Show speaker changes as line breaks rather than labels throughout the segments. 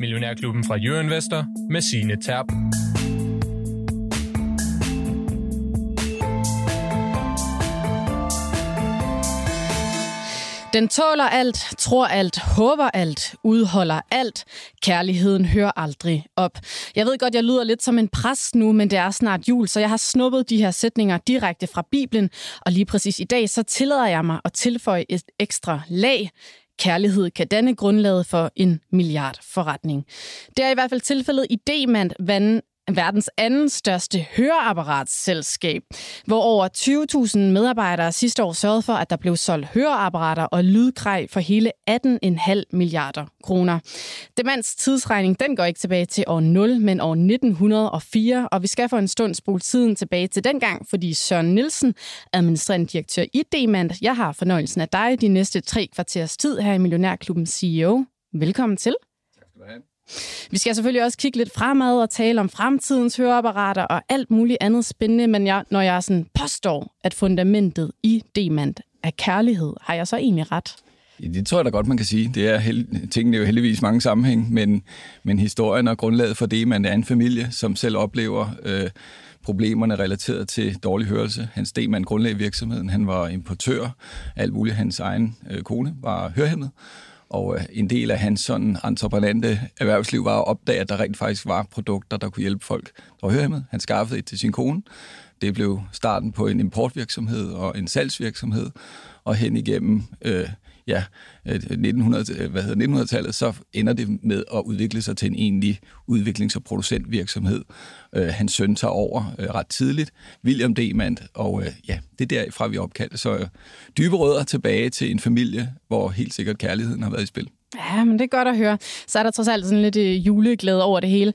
Millionærklubben fra Jørgen Vester med sine Terp.
Den tåler alt, tror alt, håber alt, udholder alt. Kærligheden hører aldrig op. Jeg ved godt, jeg lyder lidt som en præst nu, men det er snart jul, så jeg har snuppet de her sætninger direkte fra Bibelen. Og lige præcis i dag, så tillader jeg mig at tilføje et ekstra lag. Kærlighed kan danne grundlaget for en milliardforretning. Det er i hvert fald tilfældet i Demand verdens anden største høreapparatsselskab, hvor over 20.000 medarbejdere sidste år sørgede for, at der blev solgt høreapparater og lydgrej for hele 18,5 milliarder kroner. Demands tidsregning den går ikke tilbage til år 0, men år 1904, og vi skal for en stund spole tiden tilbage til dengang, fordi Søren Nielsen, administrerende direktør i Demand, jeg har fornøjelsen af dig de næste tre kvarters tid her i Millionærklubben CEO. Velkommen til. Tak skal du have. Vi skal selvfølgelig også kigge lidt fremad og tale om fremtidens høreapparater og alt muligt andet spændende, men jeg, når jeg sådan påstår, at fundamentet i Demand er kærlighed, har jeg så egentlig ret?
Ja, det tror jeg da godt, man kan sige. Det er held, tingene er jo heldigvis mange sammenhæng, men, men historien og grundlaget for det, man er en familie, som selv oplever øh, problemerne relateret til dårlig hørelse. Hans Deman grundlagde virksomheden. Han var importør. Alt muligt. Hans egen øh, kone var hørhemmet, og øh, en del af hans sådan entreprenante erhvervsliv var at opdage, at der rent faktisk var produkter, der kunne hjælpe folk, der var hørehæmmet. Han skaffede et til sin kone. Det blev starten på en importvirksomhed og en salgsvirksomhed, og hen igennem øh, ja, øh, 1900, øh, hvad hedder 1900-tallet, så ender det med at udvikle sig til en egentlig udviklings- og producentvirksomhed. Øh, hans søn tager over øh, ret tidligt, William Demand, og øh, ja, det er derfra, vi opkaldte. Så øh, dybe rødder tilbage til en familie, hvor helt sikkert kærligheden har været i spil.
Ja, men det er godt at høre. Så er der trods alt sådan lidt øh, juleglæde over det hele.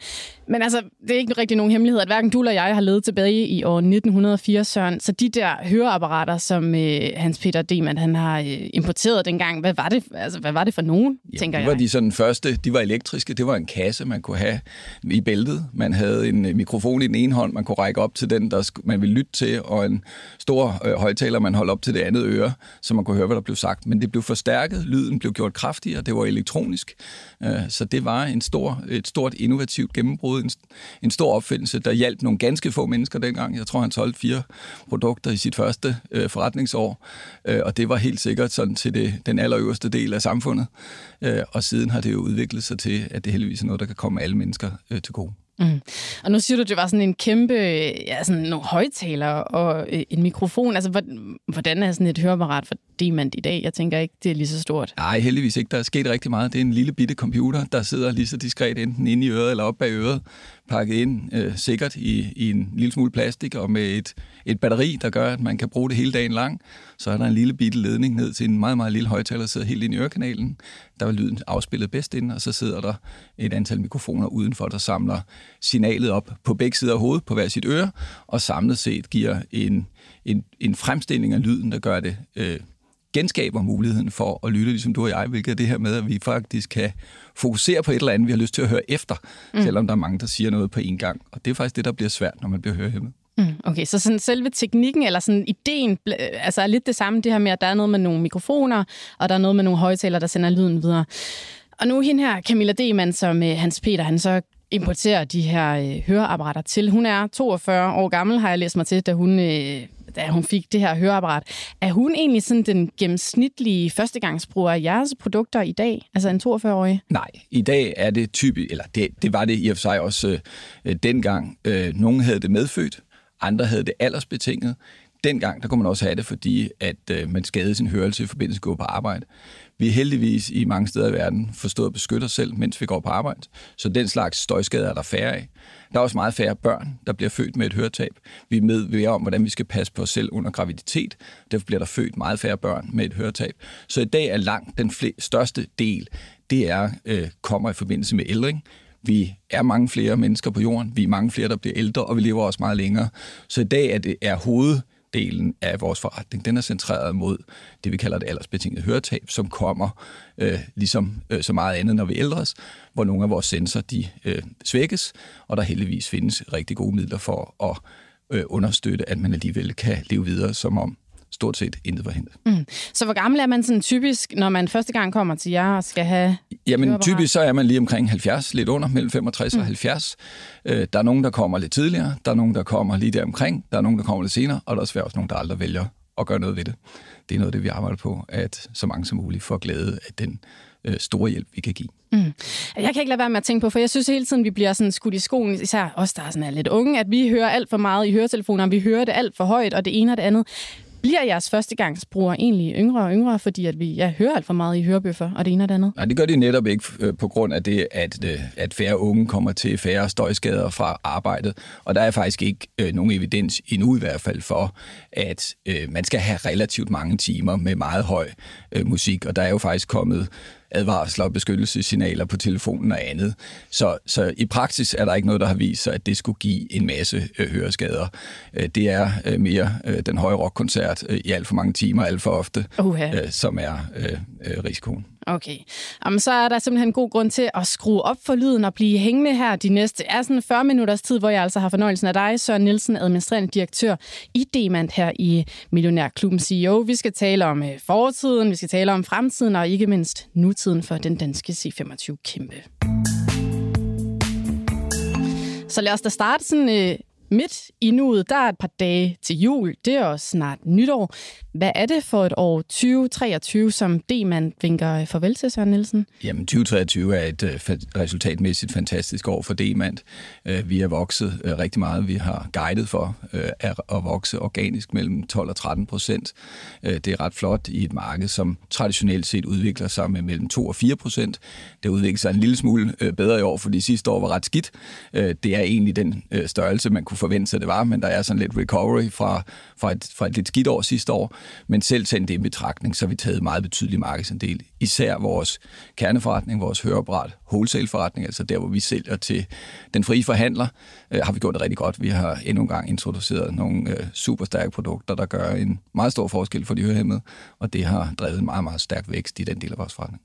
Men altså, det er ikke rigtig nogen hemmelighed, at hverken du eller jeg har levet tilbage i år 1980, Søren. Så de der høreapparater, som øh, Hans Peter Demand han har øh, importeret dengang, hvad var det, altså, hvad var det for nogen,
ja,
tænker
det
jeg?
var de sådan første, de var elektriske. Det var en kasse, man kunne have i bæltet. Man havde en øh, mikrofon i den ene hånd, man kunne række op til den, der man ville lytte til, og en stor øh, højtaler, man holdt op til det andet øre, så man kunne høre, hvad der blev sagt. Men det blev forstærket, lyden blev gjort kraftigere, det var elektronisk. Øh, så det var en stor, et stort innovativt gennembrud, en, en stor opfindelse, der hjalp nogle ganske få mennesker dengang. Jeg tror, han solgte fire produkter i sit første øh, forretningsår, øh, og det var helt sikkert sådan til det, den allerøverste del af samfundet. Øh, og siden har det jo udviklet sig til, at det heldigvis er noget, der kan komme alle mennesker øh, til gode.
Mm. Og nu siger du, at det var sådan en kæmpe, ja, sådan nogle højtalere og øh, en mikrofon. Altså, hvordan er sådan et høreapparat for Demand i dag? Jeg tænker ikke, det er lige så stort.
Nej, heldigvis ikke. Der er sket rigtig meget. Det er en lille bitte computer, der sidder lige så diskret enten inde i øret eller op bag øret, pakket ind øh, sikkert i, i en lille smule plastik og med et, et batteri, der gør, at man kan bruge det hele dagen lang. Så er der en lille bitte ledning ned til en meget, meget lille højtaler, der sidder helt ind i ørekanalen. Der er lyden afspillet bedst ind, og så sidder der et antal mikrofoner udenfor, der samler signalet op på begge sider af hovedet på hver sit øre, og samlet set giver en, en, en fremstilling af lyden, der gør det øh, genskaber muligheden for at lytte, ligesom du og jeg, hvilket er det her med, at vi faktisk kan fokusere på et eller andet, vi har lyst til at høre efter, mm. selvom der er mange, der siger noget på en gang. Og det er faktisk det, der bliver svært, når man bliver hørehæmmet.
Mm, okay, så sådan selve teknikken, eller sådan ideen, altså er lidt det samme, det her med, at der er noget med nogle mikrofoner, og der er noget med nogle højtalere, der sender lyden videre. Og nu hende her, Camilla Demann, som øh, Hans Peter, han så importerer de her øh, høreapparater til. Hun er 42 år gammel, har jeg læst mig til, da hun, øh, da hun fik det her høreapparat. Er hun egentlig sådan den gennemsnitlige førstegangsbruger af jeres produkter i dag? Altså en 42-årig?
Nej, i dag er det typisk, eller det, det var det i og for sig også øh, dengang. Øh, nogle havde det medfødt, andre havde det aldersbetinget. Dengang, der kunne man også have det, fordi at øh, man skadede sin hørelse i forbindelse med at gå på arbejde. Vi er heldigvis i mange steder i verden forstået at beskytte os selv, mens vi går på arbejde. Så den slags støjskader er der færre af. Der er også meget færre børn, der bliver født med et høretab. Vi er med om, hvordan vi skal passe på os selv under graviditet. Derfor bliver der født meget færre børn med et høretab. Så i dag er langt den største del, det er, øh, kommer i forbindelse med ældring. Vi er mange flere mennesker på jorden, vi er mange flere, der bliver ældre, og vi lever også meget længere. Så i dag er det er hoved delen af vores forretning, den er centreret mod det, vi kalder det aldersbetingede høretab, som kommer øh, ligesom øh, så meget andet, når vi ældres, hvor nogle af vores sensorer de, øh, svækkes, og der heldigvis findes rigtig gode midler for at øh, understøtte, at man alligevel kan leve videre, som om stort set intet forhindret.
Mm. Så hvor gammel er man sådan typisk, når man første gang kommer til jer og skal have
Jamen typisk så er man lige omkring 70, lidt under, mellem 65 mm. og 70. Øh, der er nogen, der kommer lidt tidligere, der er nogen, der kommer lige der omkring, der er nogen, der kommer lidt senere, og der er også nogen, der aldrig vælger at gøre noget ved det. Det er noget af det, vi arbejder på, at så mange som muligt får glæde af den øh, store hjælp, vi kan give. Mm.
Jeg kan ikke lade være med at tænke på, for jeg synes hele tiden, vi bliver sådan skudt i skoen, især os, der er sådan er lidt unge, at vi hører alt for meget i høretelefoner, vi hører det alt for højt, og det ene og det andet. Bliver jeres førstegangsbrugere egentlig yngre og yngre, fordi at vi ja, hører alt for meget i hørebøffer og det ene og det andet?
Nej, det gør de netop ikke øh, på grund af det, at, øh, at færre unge kommer til færre støjskader fra arbejdet. Og der er faktisk ikke øh, nogen evidens endnu i hvert fald for, at øh, man skal have relativt mange timer med meget høj øh, musik. Og der er jo faktisk kommet advarsler og beskyttelsessignaler på telefonen og andet. Så, så i praksis er der ikke noget, der har vist sig, at det skulle give en masse øh, høreskader. Øh, det er øh, mere øh, den høje rockkoncert øh, i alt for mange timer, alt for ofte, uh-huh. øh, som er øh, øh, risikoen.
Okay. Jamen, så er der simpelthen en god grund til at skrue op for lyden og blive hængende her de næste er sådan 40 minutters tid, hvor jeg altså har fornøjelsen af dig, Søren Nielsen, administrerende direktør i Demand her i Millionærklubben CEO. Vi skal tale om øh, fortiden, vi skal tale om fremtiden og ikke mindst nutiden for den danske C25 kæmpe. Så lad os da starte sådan øh, midt i nuet. Der er et par dage til jul. Det er også snart nytår. Hvad er det for et år 2023, som D-mand vinker øh, farvel til, Søren Nielsen?
Jamen, 2023 er et øh, resultatmæssigt fantastisk år for D-mand. Øh, vi har vokset rigtig meget. Vi har guidet for at, vokse organisk mellem 12 og 13 procent. Det er ret flot i et marked, som traditionelt set udvikler sig med mellem 2 og 4 procent. Det udvikler sig en lille smule bedre i år, fordi sidste år var ret skidt. Det er egentlig den størrelse, man kunne forvente sig, det var, men der er sådan lidt recovery fra, fra, et, fra et lidt skidt år sidste år. Men selv taget det i betragtning, så har vi taget meget betydelig markedsandel. Især vores kerneforretning, vores høreapparat, wholesale-forretning, altså der, hvor vi sælger til den frie forhandler, øh, har vi gjort det rigtig godt. Vi har endnu en gang introduceret nogle øh, super stærke produkter, der gør en meget stor forskel for de hørehæmmede, og det har drevet en meget, meget stærk vækst i den del af vores forretning.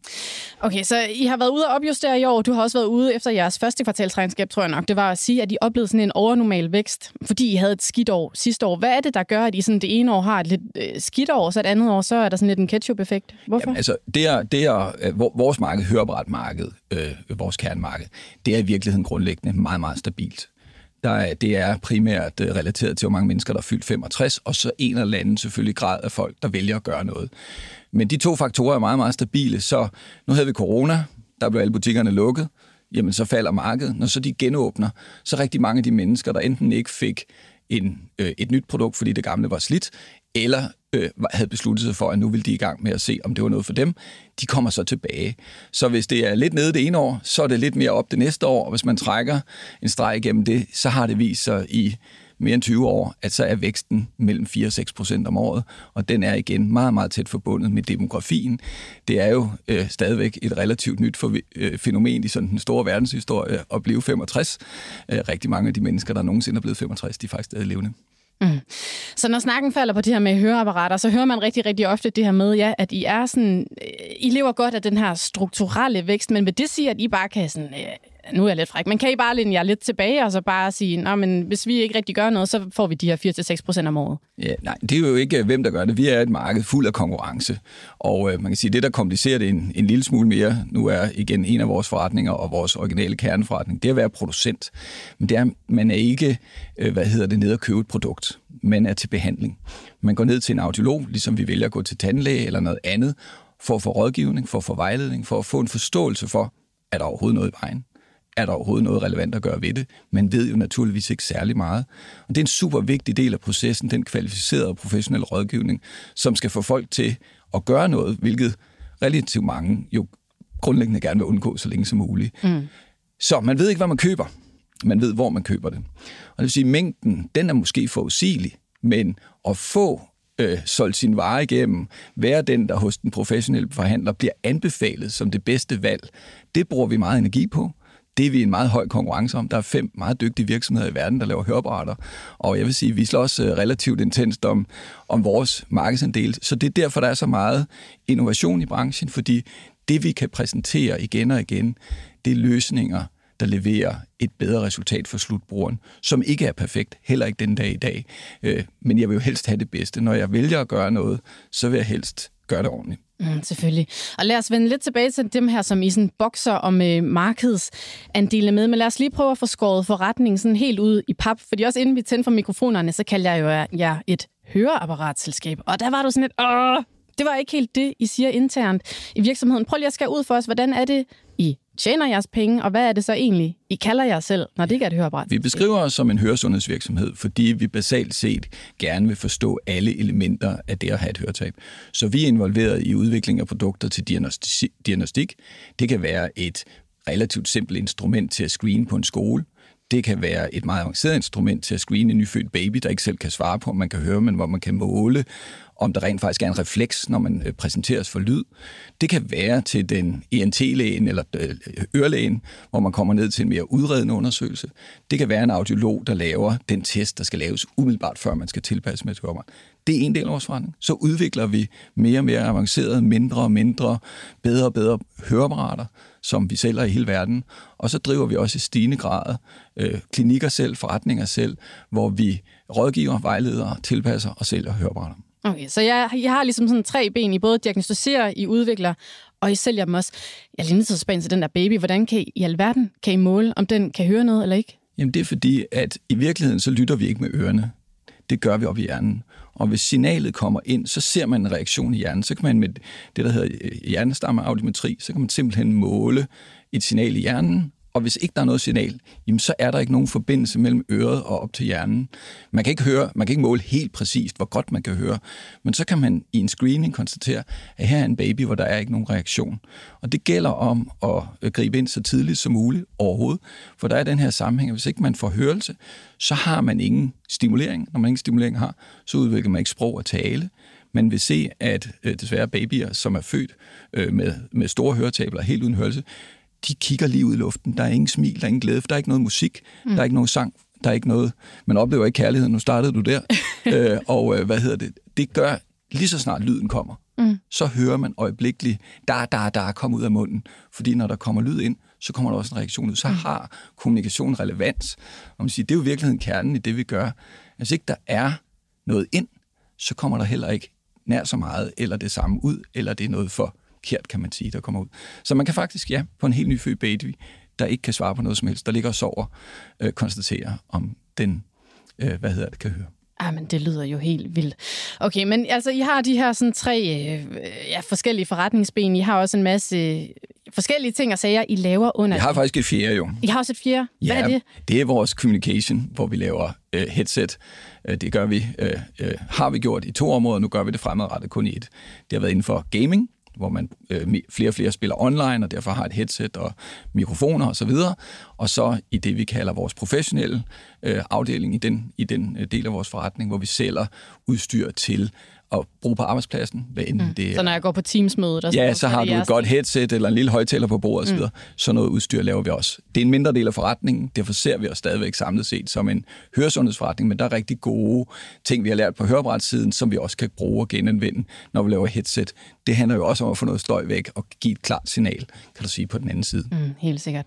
Okay, så I har været ude og opjustere i år. Du har også været ude efter jeres første kvartalsregnskab, tror jeg nok. Det var at sige, at I oplevede sådan en overnormal vækst, fordi I havde et skidt år sidste år. Hvad er det, der gør, at I sådan det ene år har et lidt øh, skidt år, så et andet år, så er der sådan lidt en ketchup-effekt? Hvorfor? Jamen,
altså, det er, det er øh, vores marked, høreapparatmarked, øh, vores kernemarked, det er i virkeligheden grundlæggende meget, meget stabilt. Der er, det er primært øh, relateret til, hvor mange mennesker, der er fyldt 65, og så en eller anden selvfølgelig grad af folk, der vælger at gøre noget. Men de to faktorer er meget, meget stabile, så nu havde vi corona, der blev alle butikkerne lukket, jamen så falder markedet. Når så de genåbner, så rigtig mange af de mennesker, der enten ikke fik en, øh, et nyt produkt, fordi det gamle var slidt, eller øh, havde besluttet sig for, at nu ville de i gang med at se, om det var noget for dem, de kommer så tilbage. Så hvis det er lidt nede det ene år, så er det lidt mere op det næste år, og hvis man trækker en streg igennem det, så har det vist sig i mere end 20 år, at så er væksten mellem 4 og 6 procent om året, og den er igen meget, meget tæt forbundet med demografien. Det er jo øh, stadigvæk et relativt nyt for, øh, fænomen i sådan den store verdenshistorie at blive 65. Øh, rigtig mange af de mennesker, der nogensinde er blevet 65, de er faktisk stadig levende. Mm.
Så når snakken falder på det her med høreapparater, så hører man rigtig, rigtig ofte det her med, ja, at I er sådan, øh, I lever godt af den her strukturelle vækst, men vil det sige, at I bare kan sådan, øh, nu er jeg lidt fræk, men kan I bare linde jer lidt tilbage og så bare sige, Nå, men hvis vi ikke rigtig gør noget, så får vi de her 4-6 procent om året?
Ja, nej, det er jo ikke, øh, hvem der gør det. Vi er et marked fuld af konkurrence, og øh, man kan sige, det, der komplicerer det en, en lille smule mere, nu er igen en af vores forretninger og vores originale kerneforretning, det er at være producent. Men det er, man er ikke, øh, hvad hedder det, nede og købe et produkt. Man er til behandling. Man går ned til en audiolog, ligesom vi vælger at gå til tandlæge eller noget andet, for at få rådgivning, for at få vejledning, for at få en forståelse for, er der overhovedet noget i vejen? Er der overhovedet noget relevant at gøre ved det. Man ved jo naturligvis ikke særlig meget. Og det er en super vigtig del af processen, den kvalificerede og professionelle rådgivning, som skal få folk til at gøre noget, hvilket relativt mange jo grundlæggende gerne vil undgå så længe som muligt. Mm. Så man ved ikke, hvad man køber. Man ved, hvor man køber det. Og det vil sige, at mængden, den er måske forudsigelig, men at få øh, solgt sin vare igennem, være den, der hos den professionelle forhandler bliver anbefalet som det bedste valg, det bruger vi meget energi på. Det er vi en meget høj konkurrence om. Der er fem meget dygtige virksomheder i verden, der laver høreapparater. Og jeg vil sige, vi slår også øh, relativt intenst om, om vores markedsandel. Så det er derfor, der er så meget innovation i branchen, fordi det, vi kan præsentere igen og igen, det er løsninger, der leverer et bedre resultat for slutbrugeren, som ikke er perfekt, heller ikke den dag i dag. Øh, men jeg vil jo helst have det bedste. Når jeg vælger at gøre noget, så vil jeg helst gør det ordentligt.
Mm, selvfølgelig. Og lad os vende lidt tilbage til dem her, som I sådan bokser om øh, markedsandele med. Men lad os lige prøve at få skåret forretningen sådan helt ud i pap. Fordi også inden vi tændte for mikrofonerne, så kalder jeg jo jer et høreapparatselskab. Og der var du sådan et, åh, det var ikke helt det, I siger internt i virksomheden. Prøv lige at skære ud for os, hvordan er det, tjener jeres penge, og hvad er det så egentlig, I kalder jer selv, når det ikke er et høreapparat?
Vi beskriver os som en høresundhedsvirksomhed, fordi vi basalt set gerne vil forstå alle elementer af det at have et høretab. Så vi er involveret i udvikling af produkter til diagnostik. Det kan være et relativt simpelt instrument til at screene på en skole. Det kan være et meget avanceret instrument til at screene en nyfødt baby, der ikke selv kan svare på, om man kan høre, men hvor man kan måle, om der rent faktisk er en refleks, når man øh, præsenteres for lyd. Det kan være til den ENT-lægen eller øh, ørelægen, hvor man kommer ned til en mere udredende undersøgelse. Det kan være en audiolog, der laver den test, der skal laves umiddelbart, før man skal tilpasse med til Det er en del af vores forretning. Så udvikler vi mere og mere avancerede, mindre og mindre, bedre og bedre høreapparater, som vi sælger i hele verden. Og så driver vi også i stigende grad øh, klinikker selv, forretninger selv, hvor vi rådgiver, vejleder, tilpasser og sælger høreapparater.
Okay, så jeg, jeg har ligesom sådan tre ben. I både diagnostiserer, I udvikler, og I sælger dem også. Jeg er lige at spørge til den der baby. Hvordan kan I, i alverden kan I måle, om den kan høre noget eller ikke?
Jamen det er fordi, at i virkeligheden så lytter vi ikke med ørerne. Det gør vi op i hjernen. Og hvis signalet kommer ind, så ser man en reaktion i hjernen. Så kan man med det, der hedder hjernestammeaudimetri, hjernestammeaudiometri, så kan man simpelthen måle et signal i hjernen, og hvis ikke der er noget signal, jamen så er der ikke nogen forbindelse mellem øret og op til hjernen. Man kan ikke høre, man kan ikke måle helt præcist, hvor godt man kan høre, men så kan man i en screening konstatere, at her er en baby, hvor der er ikke nogen reaktion. Og det gælder om at øh, gribe ind så tidligt som muligt overhovedet, for der er den her sammenhæng, at hvis ikke man får hørelse, så har man ingen stimulering. Når man ingen stimulering har, så udvikler man ikke sprog og tale. Man vil se, at øh, desværre babyer, som er født øh, med, med store høretabler helt uden hørelse, de kigger lige ud i luften. Der er ingen smil, der er ingen glæde, for der er ikke noget musik, mm. der er ikke noget sang, der er ikke noget... Man oplever ikke kærlighed, nu startede du der. øh, og øh, hvad hedder det? Det gør, lige så snart lyden kommer, mm. så hører man øjeblikkeligt, der, der, der kommer ud af munden. Fordi når der kommer lyd ind, så kommer der også en reaktion ud. Så mm. har kommunikation relevans. Og man siger, det er jo i virkeligheden kernen i det, vi gør. Hvis ikke der er noget ind, så kommer der heller ikke nær så meget, eller det samme ud, eller det er noget for forkert, kan man sige, der kommer ud. Så man kan faktisk, ja, på en helt nyfødt baby, der ikke kan svare på noget som helst, der ligger og sover, øh, konstatere, om den, øh, hvad hedder det, kan høre.
Ah, men det lyder jo helt vildt. Okay, men altså, I har de her sådan tre øh, ja, forskellige forretningsben. I har også en masse forskellige ting og sager, I laver under...
Jeg har faktisk et fjerde, jo.
I har også et fjerde? Hvad
ja,
er det?
det er vores communication, hvor vi laver øh, headset. Øh, det gør vi, øh, øh, har vi gjort i to områder, nu gør vi det fremadrettet kun i et. Det har været inden for gaming, hvor man øh, flere og flere spiller online, og derfor har et headset og mikrofoner osv., og, og så i det, vi kalder vores professionelle øh, afdeling i den, i den øh, del af vores forretning, hvor vi sælger udstyr til at bruge på arbejdspladsen. Hvad
mm. det så når jeg går på Teams-mødet?
Og ja, så har du et godt headset eller en lille højtaler på bordet osv. Mm. Så noget udstyr laver vi også. Det er en mindre del af forretningen. Derfor ser vi os stadigvæk samlet set som en høresundhedsforretning, men der er rigtig gode ting, vi har lært på høreapparatsiden, som vi også kan bruge og genanvende, når vi laver headset. Det handler jo også om at få noget støj væk og give et klart signal, kan du sige, på den anden side.
Mm, helt sikkert.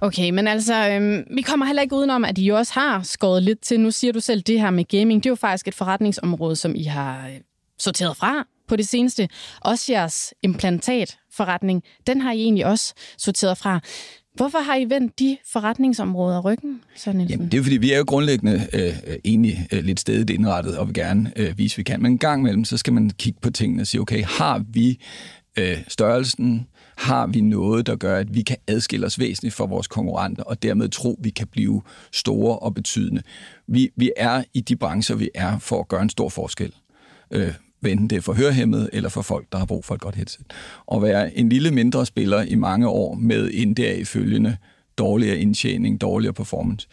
Okay, men altså, øhm, vi kommer heller ikke udenom, at I også har skåret lidt til. Nu siger du selv det her med gaming. Det er jo faktisk et forretningsområde, som I har øh, sorteret fra på det seneste. Også jeres implantatforretning, den har I egentlig også sorteret fra. Hvorfor har I vendt de forretningsområder ryggen, så Nielsen?
Jamen, det er fordi, vi er jo grundlæggende øh, øh, egentlig øh, lidt stedet indrettet, og vil gerne øh, vise, vi kan. Men en gang imellem, så skal man kigge på tingene og sige, okay, har vi øh, størrelsen, har vi noget, der gør, at vi kan adskille os væsentligt fra vores konkurrenter, og dermed tro, at vi kan blive store og betydende. Vi, vi er i de brancher, vi er, for at gøre en stor forskel. Øh, enten det er for hørhemmede eller for folk, der har brug for et godt headset. Og være en lille mindre spiller i mange år med en deraf følgende dårligere indtjening, dårligere performance,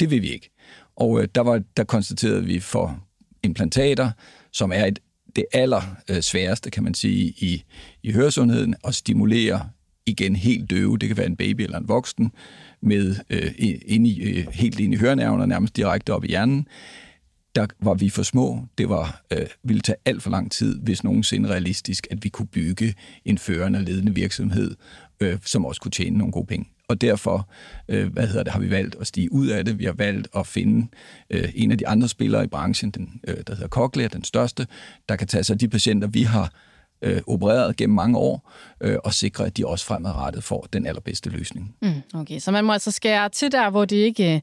det vil vi ikke. Og øh, der, var, der konstaterede vi for implantater, som er et, det aller øh, sværeste, kan man sige, i, i høresundheden, at stimulere igen helt døve, det kan være en baby eller en voksen, med øh, ind i, øh, helt ind i hørenerven og nærmest direkte op i hjernen der var vi for små. Det var øh, ville tage alt for lang tid, hvis nogensinde realistisk, at vi kunne bygge en førende og ledende virksomhed, øh, som også kunne tjene nogle gode penge. og derfor øh, hvad hedder det, har vi valgt at stige ud af det. Vi har valgt at finde øh, en af de andre spillere i branchen, den, øh, der hedder Cochlear, den største, der kan tage sig af de patienter, vi har øh, opereret gennem mange år, øh, og sikre, at de også fremadrettet får den allerbedste løsning.
Mm, okay, så man må altså skære til der, hvor det ikke øh,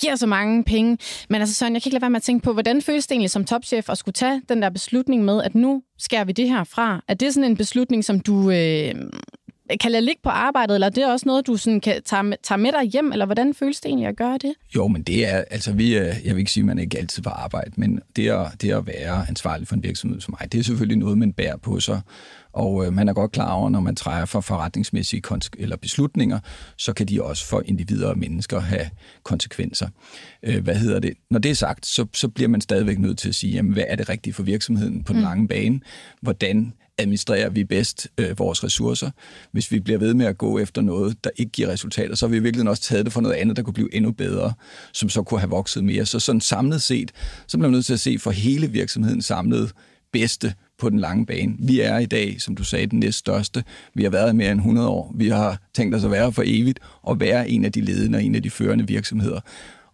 giver så mange penge. Men altså sådan, jeg kan ikke lade være med at tænke på, hvordan føles det egentlig som topchef at skulle tage den der beslutning med, at nu skærer vi det her fra? Er det sådan en beslutning, som du øh, kan lade ligge på arbejdet, eller er det også noget, du sådan kan tage, tage med dig hjem, eller hvordan føles det egentlig at gøre det?
Jo, men det er, altså vi, øh, jeg vil ikke sige, at man ikke altid på arbejde, men det at, det at være ansvarlig for en virksomhed som mig, det er selvfølgelig noget, man bærer på sig, og øh, man er godt klar over, når man træffer forretningsmæssige eller beslutninger, så kan de også for individer og mennesker have konsekvenser. Øh, hvad hedder det? Når det er sagt, så, så bliver man stadigvæk nødt til at sige, jamen, hvad er det rigtige for virksomheden på den mm. lange bane? Hvordan administrerer vi bedst øh, vores ressourcer. Hvis vi bliver ved med at gå efter noget, der ikke giver resultater, så har vi virkelig også taget det for noget andet, der kunne blive endnu bedre, som så kunne have vokset mere. Så sådan samlet set, så bliver man nødt til at se for hele virksomheden samlet bedste på den lange bane. Vi er i dag, som du sagde, den næststørste. Vi har været i mere end 100 år. Vi har tænkt os at være for evigt og være en af de ledende og en af de førende virksomheder.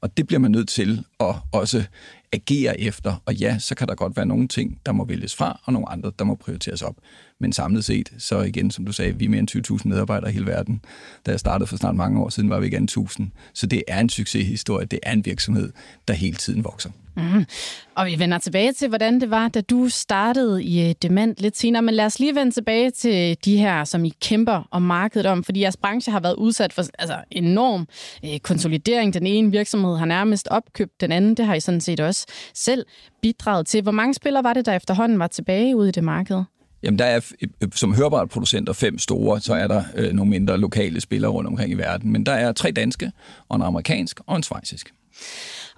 Og det bliver man nødt til at også agere efter. Og ja, så kan der godt være nogle ting, der må vælges fra, og nogle andre, der må prioriteres op. Men samlet set, så igen, som du sagde, vi er mere end 20.000 medarbejdere i hele verden. Da jeg startede for snart mange år siden, var vi ikke end 1.000. Så det er en succeshistorie. Det er en virksomhed, der hele tiden vokser.
Mm. Og vi vender tilbage til, hvordan det var, da du startede i øh, Demand lidt senere. Men lad os lige vende tilbage til de her, som I kæmper om markedet om. Fordi jeres branche har været udsat for altså, enorm øh, konsolidering. Den ene virksomhed har nærmest opkøbt den anden. Det har I sådan set også selv bidraget til. Hvor mange spillere var det, der efterhånden var tilbage ude i det marked?
Jamen, der er som hørbart producenter fem store, så er der øh, nogle mindre lokale spillere rundt omkring i verden. Men der er tre danske, og en amerikansk og en svejsisk.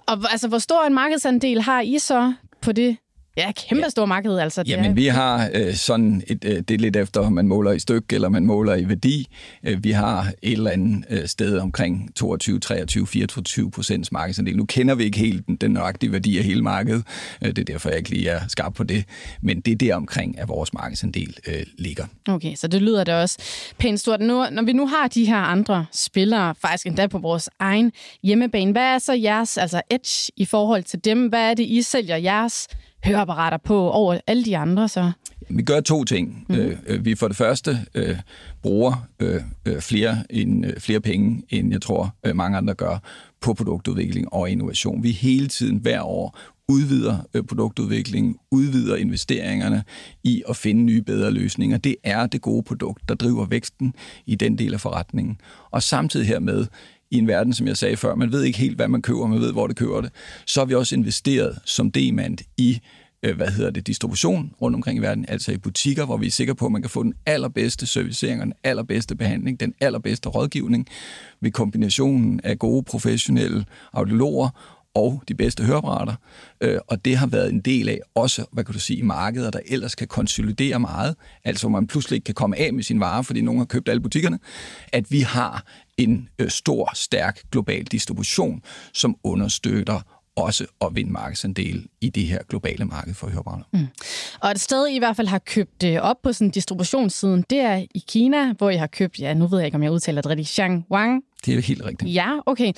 Og altså, hvor stor en markedsandel har I så på det Ja, kæmpe stor marked altså.
Jamen, er... vi har øh, sådan et, øh, det er lidt efter, om man måler i styk eller man måler i værdi. Øh, vi har et eller andet øh, sted omkring 22, 23, 24 procents markedsandel. Nu kender vi ikke helt den, den nøjagtige værdi af hele markedet. Øh, det er derfor, jeg ikke lige er skarp på det. Men det er der omkring, at vores markedsandel øh, ligger.
Okay, så det lyder da også pænt stort. Nu, når vi nu har de her andre spillere, faktisk endda på vores egen hjemmebane, hvad er så jeres altså edge i forhold til dem? Hvad er det, I sælger jeres høreapparater på over alle de andre så?
Vi gør to ting. Mm. Øh, vi for det første øh, bruger øh, øh, flere, end, øh, flere penge, end jeg tror mange andre gør, på produktudvikling og innovation. Vi hele tiden hver år udvider produktudviklingen, udvider investeringerne i at finde nye, bedre løsninger. Det er det gode produkt, der driver væksten i den del af forretningen. Og samtidig hermed i en verden, som jeg sagde før, man ved ikke helt, hvad man køber, man ved, hvor det køber det, så har vi også investeret som demand i øh, hvad hedder det, distribution rundt omkring i verden, altså i butikker, hvor vi er sikre på, at man kan få den allerbedste servicering og den allerbedste behandling, den allerbedste rådgivning ved kombinationen af gode professionelle audiologer og de bedste høreapparater. Øh, og det har været en del af også, hvad kan du sige, markeder, der ellers kan konsolidere meget, altså hvor man pludselig ikke kan komme af med sin varer, fordi nogen har købt alle butikkerne, at vi har en øh, stor, stærk global distribution, som understøtter også at vinde markedsandel i det her globale marked for høreapparater. Mm.
Og et sted, I i hvert fald har købt øh, op på sådan distributionssiden, det er i Kina, hvor I har købt, ja, nu ved jeg ikke, om jeg udtaler det rigtigt, Xiang Wang.
Det er helt rigtigt.
Ja, okay.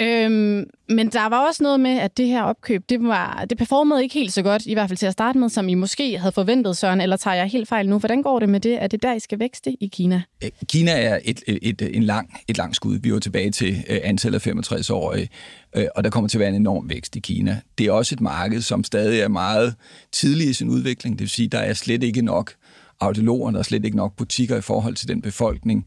Øhm, men der var også noget med, at det her opkøb, det, var, det performede ikke helt så godt, i hvert fald til at starte med, som I måske havde forventet, Søren, eller tager jeg helt fejl nu? Hvordan går det med det? Er det der, I skal vækste i Kina?
Øh, Kina er et, et, et, en lang, et langt skud. Vi er tilbage til øh, antallet af 65-årige, øh, og der kommer til at være en enorm vækst i Kina. Det er også et marked, som stadig er meget tidlig i sin udvikling. Det vil sige, der er slet ikke nok audiologer, der er slet ikke nok butikker i forhold til den befolkning,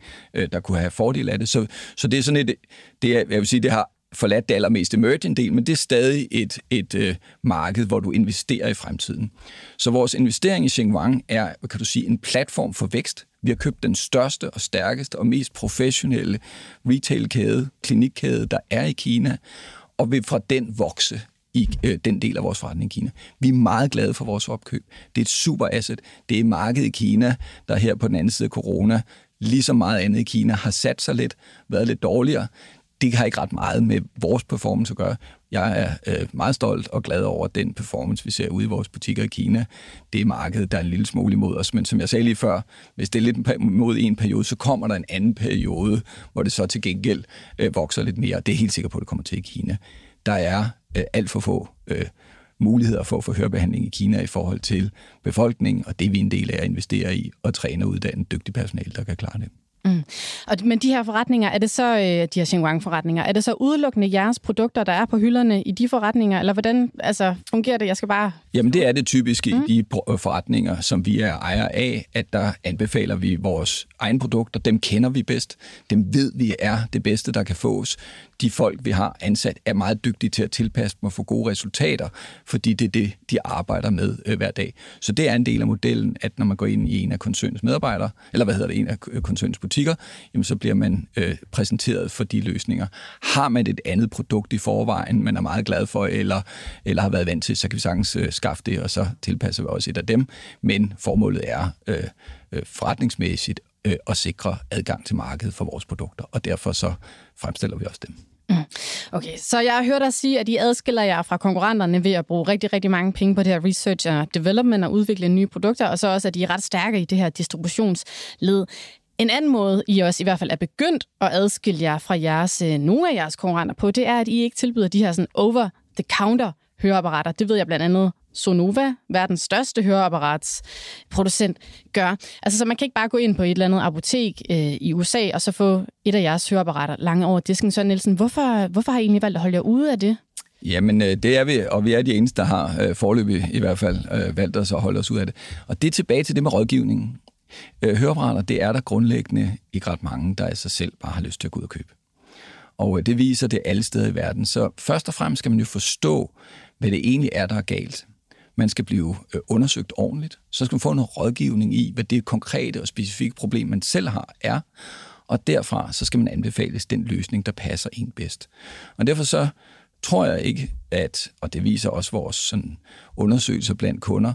der kunne have fordel af det. Så, så det er sådan et, det er, jeg vil sige, det har forladt det allermest emerging del, men det er stadig et, et øh, marked, hvor du investerer i fremtiden. Så vores investering i Xinguang er, hvad kan du sige, en platform for vækst. Vi har købt den største og stærkeste og mest professionelle retailkæde, klinikkæde, der er i Kina, og vil fra den vokse i øh, den del af vores forretning i Kina. Vi er meget glade for vores opkøb. Det er et super asset. Det er markedet i Kina, der her på den anden side af corona, ligesom meget andet i Kina, har sat sig lidt, været lidt dårligere det har ikke ret meget med vores performance at gøre. Jeg er øh, meget stolt og glad over den performance, vi ser ude i vores butikker i Kina. Det er markedet, der er en lille smule imod os, men som jeg sagde lige før, hvis det er lidt imod en periode, så kommer der en anden periode, hvor det så til gengæld øh, vokser lidt mere. Det er helt sikkert på, at det kommer til i Kina. Der er øh, alt for få øh, muligheder for at få hørebehandling i Kina i forhold til befolkningen, og det er vi en del af at investere i og træne og uddanne dygtig personale, der kan klare det.
Mm. Og, men de her forretninger, er det så, øh, de her Xinguang-forretninger, er det så udelukkende jeres produkter, der er på hylderne i de forretninger, eller hvordan altså, fungerer det? Jeg skal bare...
Jamen det er det typiske mm. i de øh, forretninger, som vi er ejer af, at der anbefaler vi vores egne produkter. Dem kender vi bedst. Dem ved vi er det bedste, der kan fås de folk, vi har ansat, er meget dygtige til at tilpasse dem og få gode resultater, fordi det er det, de arbejder med øh, hver dag. Så det er en del af modellen, at når man går ind i en af koncernens medarbejdere, eller hvad hedder det, en af koncernens butikker, jamen så bliver man øh, præsenteret for de løsninger. Har man et andet produkt i forvejen, man er meget glad for, eller, eller har været vant til, så kan vi sagtens øh, skaffe det, og så tilpasser vi også et af dem. Men formålet er øh, øh, forretningsmæssigt øh, at sikre adgang til markedet for vores produkter, og derfor så fremstiller vi også dem. Mm.
Okay, så jeg har hørt dig sige, at I adskiller jer fra konkurrenterne ved at bruge rigtig, rigtig mange penge på det her research og development og udvikle nye produkter, og så også, at I er ret stærke i det her distributionsled. En anden måde, I også i hvert fald er begyndt at adskille jer fra jeres, øh, nogle af jeres konkurrenter på, det er, at I ikke tilbyder de her sådan over-the-counter høreapparater. Det ved jeg blandt andet Sonova, verdens største høreapparatsproducent, gør. Altså, så man kan ikke bare gå ind på et eller andet apotek øh, i USA og så få et af jeres høreapparater langt over disken. Så Nielsen, hvorfor, hvorfor har I egentlig valgt at holde jer ude af det?
Jamen, øh, det er vi, og vi er de eneste, der har øh, forløbig i hvert fald øh, valgt os at holde os ud af det. Og det er tilbage til det med rådgivningen. Øh, høreapparater, det er der grundlæggende ikke ret mange, der af sig selv bare har lyst til at gå ud og købe. Og øh, det viser det alle steder i verden. Så først og fremmest skal man jo forstå, hvad det egentlig er, der er galt. Man skal blive øh, undersøgt ordentligt. Så skal man få noget rådgivning i, hvad det konkrete og specifikke problem, man selv har, er. Og derfra så skal man anbefales den løsning, der passer en bedst. Og derfor så tror jeg ikke, at, og det viser også vores sådan, undersøgelser blandt kunder,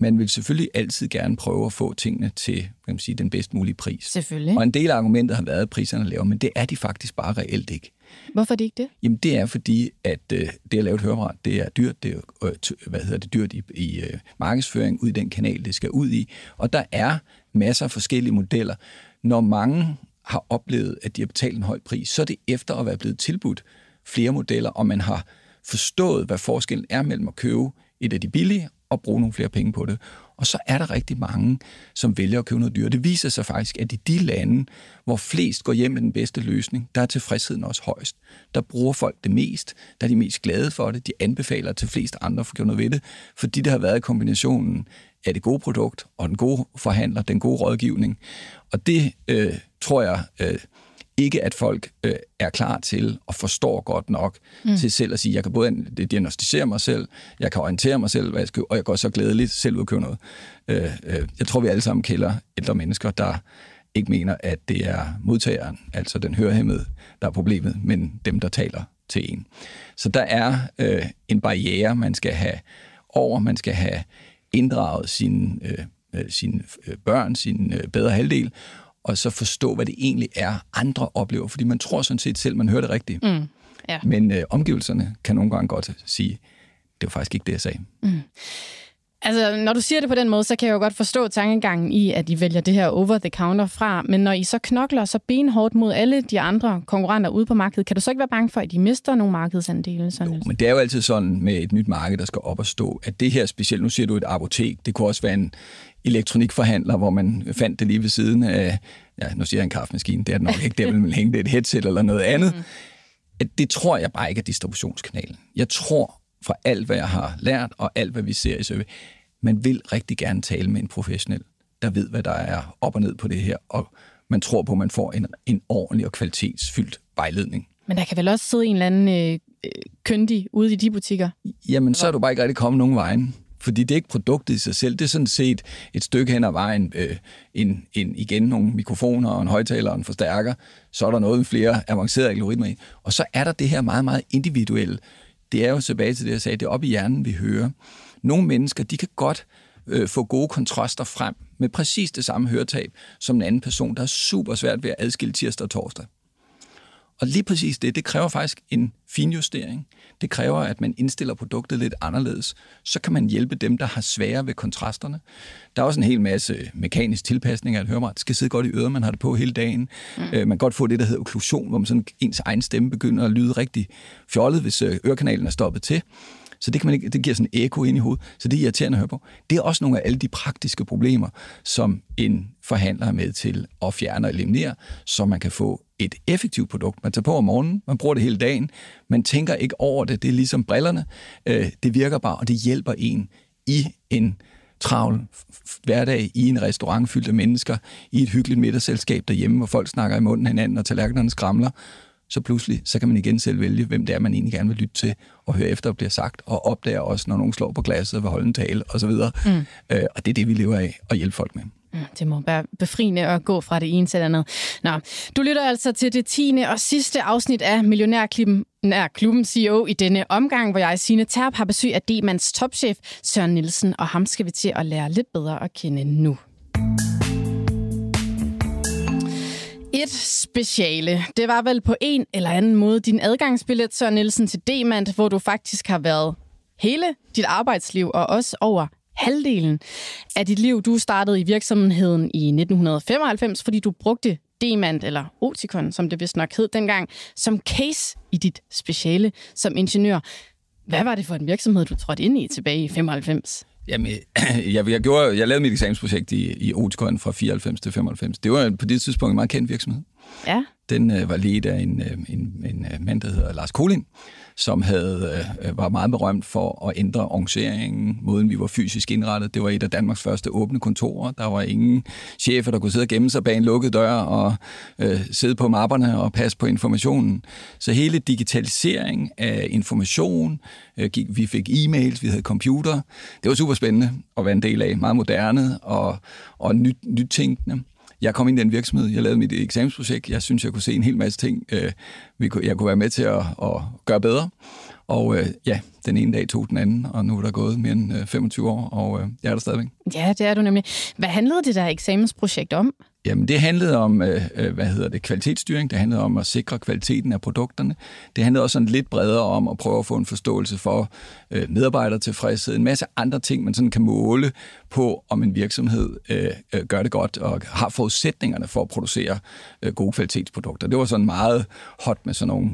man vil selvfølgelig altid gerne prøve at få tingene til kan man sige, den bedst mulige pris.
Selvfølgelig.
Og en del af argumentet har været, at priserne er lavere, men det er de faktisk bare reelt ikke.
Hvorfor er det ikke det?
Jamen det er fordi, at øh, det at lave et høreapparat, det er dyrt. Det er, øh, hvad hedder det, dyrt i, i øh, markedsføring ud i den kanal, det skal ud i. Og der er masser af forskellige modeller. Når mange har oplevet, at de har betalt en høj pris, så er det efter at være blevet tilbudt flere modeller, og man har forstået, hvad forskellen er mellem at købe et af de billige og bruge nogle flere penge på det. Og så er der rigtig mange, som vælger at købe noget dyrt. Det viser sig faktisk, at i de lande, hvor flest går hjem med den bedste løsning, der er tilfredsheden også højst. Der bruger folk det mest, der er de mest glade for det, de anbefaler til flest andre for at gøre noget ved det, fordi det har været kombinationen af det gode produkt og den gode forhandler, den gode rådgivning. Og det øh, tror jeg øh, ikke, at folk øh, er klar til og forstår godt nok mm. til selv at sige, jeg kan både diagnostisere mig selv, jeg kan orientere mig selv, hvad jeg skal, og jeg går så glædeligt selv ud og købe noget. Øh, øh, jeg tror, vi alle sammen kælder ældre mennesker, der ikke mener, at det er modtageren, altså den hørehæmmede, der er problemet, men dem, der taler til en. Så der er øh, en barriere, man skal have over, man skal have inddraget sine, øh, øh sine øh, børn, sin øh, bedre halvdel, og så forstå, hvad det egentlig er, andre oplever. Fordi man tror sådan set selv, man hører det rigtigt. Mm, ja. Men øh, omgivelserne kan nogle gange godt sige, det var faktisk ikke det, jeg sagde. Mm.
Altså, når du siger det på den måde, så kan jeg jo godt forstå tankegangen i, at I vælger det her over-the-counter fra. Men når I så knokler så benhårdt mod alle de andre konkurrenter ude på markedet, kan du så ikke være bange for, at I mister nogle markedsandele?
Sådan jo, men det er jo altid sådan med et nyt marked, der skal op og stå, at det her specielt, nu siger du et apotek, det kunne også være en elektronikforhandler, hvor man fandt det lige ved siden af, ja, nu siger jeg en kaffemaskine, det er det nok ikke, der vil man hænge det et headset eller noget andet. Mm. At det tror jeg bare ikke er distributionskanalen. Jeg tror fra alt, hvad jeg har lært, og alt, hvad vi ser i service, man vil rigtig gerne tale med en professionel, der ved, hvad der er op og ned på det her, og man tror på, at man får en, en ordentlig og kvalitetsfyldt vejledning.
Men der kan vel også sidde en eller anden øh, køndig ude i de butikker?
Jamen, så er du bare ikke rigtig kommet nogen vejen. Fordi det er ikke produktet i sig selv, det er sådan set et stykke hen ad vejen, øh, en, en, igen nogle mikrofoner og en højtaler og en forstærker, så er der noget med flere avancerede algoritmer i. Og så er der det her meget, meget individuelle. Det er jo tilbage til det, jeg sagde, det er op i hjernen, vi hører. Nogle mennesker, de kan godt øh, få gode kontraster frem med præcis det samme høretab som en anden person, der er super svært ved at adskille tirsdag og torsdag. Og lige præcis det, det kræver faktisk en finjustering. Det kræver, at man indstiller produktet lidt anderledes. Så kan man hjælpe dem, der har svære ved kontrasterne. Der er også en hel masse mekanisk tilpasning af et høreapparat. Det skal sidde godt i øret, man har det på hele dagen. Mm. Øh, man kan godt få det, der hedder okklusion, hvor man sådan, ens egen stemme begynder at lyde rigtig fjollet, hvis øh, ørekanalen er stoppet til. Så det, kan man ikke, det giver sådan en eko ind i hovedet. Så det er irriterende at høre på. Det er også nogle af alle de praktiske problemer, som en forhandler er med til at fjerne og eliminere, så man kan få et effektivt produkt. Man tager på om morgenen, man bruger det hele dagen, man tænker ikke over det. Det er ligesom brillerne. Øh, det virker bare, og det hjælper en i en travl hverdag i en restaurant fyldt af mennesker, i et hyggeligt middagsselskab derhjemme, hvor folk snakker i munden hinanden, og tallerkenerne skramler, så pludselig, så kan man igen selv vælge, hvem det er, man egentlig gerne vil lytte til, og høre efter, hvad bliver sagt, og opdager også, når nogen slår på glasset, vil holde en tale, osv. Mm. Øh, og det er det, vi lever af, at hjælpe folk med.
Mm, det må være befriende at gå fra det ene til det andet. Nå, du lytter altså til det tiende og sidste afsnit af Millionærklubben er klubben CEO i denne omgang, hvor jeg, Signe Terp, har besøg af Demans topchef Søren Nielsen, og ham skal vi til at lære lidt bedre at kende nu. Et speciale. Det var vel på en eller anden måde din adgangsbillet, Søren Nielsen, til Demand, hvor du faktisk har været hele dit arbejdsliv og også over halvdelen af dit liv. Du startede i virksomheden i 1995, fordi du brugte Demand, eller Oticon, som det vist nok hed dengang, som case i dit speciale som ingeniør. Hvad var det for en virksomhed, du trådte ind i tilbage i 95?
Jamen, jeg, jeg, gjorde, jeg lavede mit eksamensprojekt i, i Oticon fra 94 til 95. Det var på det tidspunkt en meget kendt virksomhed.
Ja.
Den øh, var ledet af en, øh, en, en øh, mand, der hedder Lars Kolin, som havde, øh, øh, var meget berømt for at ændre organiseringen, måden vi var fysisk indrettet. Det var et af Danmarks første åbne kontorer. Der var ingen chefer, der kunne sidde og gemme sig bag en lukket dør og øh, sidde på mapperne og passe på informationen. Så hele digitalisering af information, øh, vi fik e-mails, vi havde computer. Det var super spændende at være en del af. Meget moderne og, og nyt, nytænkende. Jeg kom ind i den virksomhed, jeg lavede mit eksamensprojekt, jeg synes, jeg kunne se en hel masse ting, øh, jeg kunne være med til at, at gøre bedre. Og øh, ja, den ene dag tog den anden, og nu er der gået mere end øh, 25 år, og øh, jeg er der stadigvæk.
Ja, det er du nemlig. Hvad handlede det der eksamensprojekt om?
Jamen, det handlede om, øh, øh, hvad hedder det, kvalitetsstyring. Det handlede om at sikre kvaliteten af produkterne. Det handlede også sådan lidt bredere om at prøve at få en forståelse for øh, medarbejdertilfredshed. En masse andre ting, man sådan kan måle på, om en virksomhed øh, øh gør det godt og har forudsætningerne for at producere øh, gode kvalitetsprodukter. Det var sådan meget hot med sådan nogle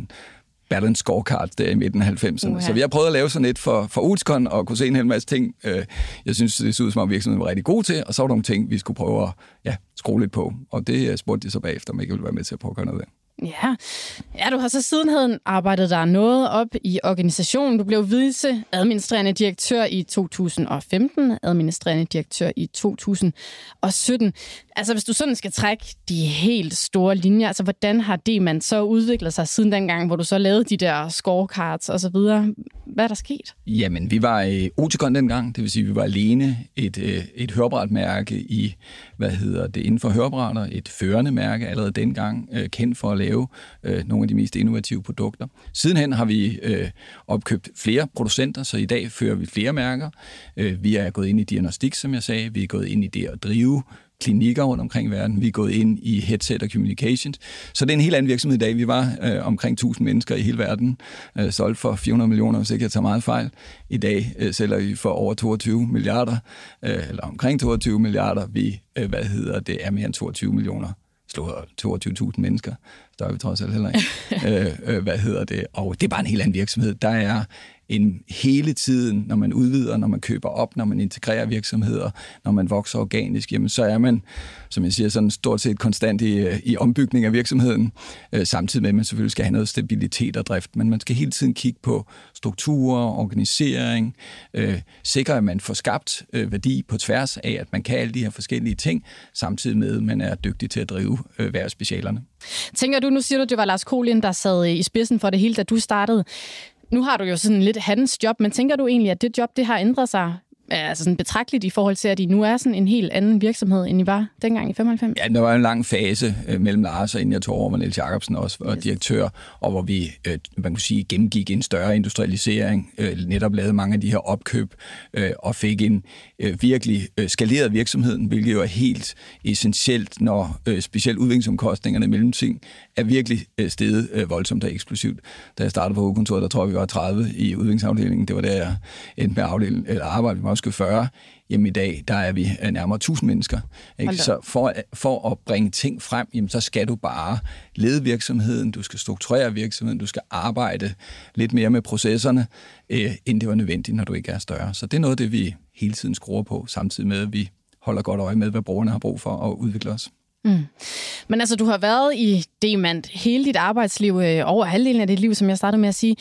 balance scorecard der i midten af 90'erne. Uh-huh. Så vi har prøvet at lave sådan et for, for Ulskon og kunne se en hel masse ting. Øh, jeg synes, det så ud som om virksomheden var rigtig god til, og så var der nogle ting, vi skulle prøve at ja, skrue lidt på. Og det øh, spurgte de så bagefter, om jeg ikke ville være med til at prøve at gøre noget af.
Ja. ja, du har så sidenheden arbejdet der noget op i organisationen. Du blev vice administrerende direktør i 2015, administrerende direktør i 2017. Altså, hvis du sådan skal trække de helt store linjer, altså, hvordan har det man så udviklet sig siden dengang, hvor du så lavede de der scorecards og så videre? Hvad er der sket?
Jamen, vi var i Oticon dengang, det vil sige, vi var alene et, øh, et hørebrætmærke i, hvad hedder det, inden for hørebrætter, et førende mærke allerede dengang, øh, kendt for at lave øh, nogle af de mest innovative produkter. Sidenhen har vi øh, opkøbt flere producenter, så i dag fører vi flere mærker. Øh, vi er gået ind i diagnostik, som jeg sagde. Vi er gået ind i det at drive klinikker rundt omkring i verden. Vi er gået ind i headset og communications. Så det er en helt anden virksomhed i dag. Vi var øh, omkring 1000 mennesker i hele verden, øh, solgt for 400 millioner, hvis ikke jeg tager meget fejl. I dag øh, sælger vi for over 22 milliarder, øh, eller omkring 22 milliarder. Vi, øh, hvad hedder det, er mere end 22 millioner slår 22.000 mennesker. Så er vi trods alt heller ikke. øh, øh, hvad hedder det? Og det er bare en helt anden virksomhed. Der er en hele tiden, når man udvider, når man køber op, når man integrerer virksomheder, når man vokser organisk, jamen så er man, som jeg siger, sådan stort set konstant i, øh, i ombygning af virksomheden, øh, samtidig med, at man selvfølgelig skal have noget stabilitet og drift. Men man skal hele tiden kigge på strukturer, organisering, øh, sikre, at man får skabt øh, værdi på tværs af, at man kan alle de her forskellige ting, samtidig med, at man er dygtig til at drive øh, hver specialerne.
Tænker du, nu siger du, at det var Lars Kolin, der sad i spidsen for det hele, da du startede. Nu har du jo sådan lidt hans job, men tænker du egentlig, at det job det har ændret sig? Altså sådan betragteligt i forhold til, at I nu er sådan en helt anden virksomhed, end I var dengang i 95?
Ja, der var en lang fase øh, mellem Lars og inden jeg tog over, hvor Niels Jacobsen også var yes. direktør, og hvor vi øh, man kan sige, gennemgik en større industrialisering, øh, netop lavede mange af de her opkøb, øh, og fik en øh, virkelig øh, skaleret virksomheden, hvilket jo er helt essentielt, når øh, specielt udviklingsomkostningerne mellem ting er virkelig øh, steget øh, voldsomt og eksplosivt. Da jeg startede på hovedkontoret, der tror jeg, vi var 30 i udviklingsafdelingen. Det var der, jeg endte med afdeling, eller arbejde. Også 40. Jamen i dag, der er vi øh, nærmere 1000 mennesker. Ikke? Så for, for at bringe ting frem, jamen, så skal du bare lede virksomheden, du skal strukturere virksomheden, du skal arbejde lidt mere med processerne, øh, end det var nødvendigt, når du ikke er større. Så det er noget det, vi hele tiden skruer på, samtidig med, at vi holder godt øje med, hvad brugerne har brug for at udvikle os. Mm.
Men altså, du har været i Demand hele dit arbejdsliv, øh, over halvdelen af dit liv, som jeg startede med at sige.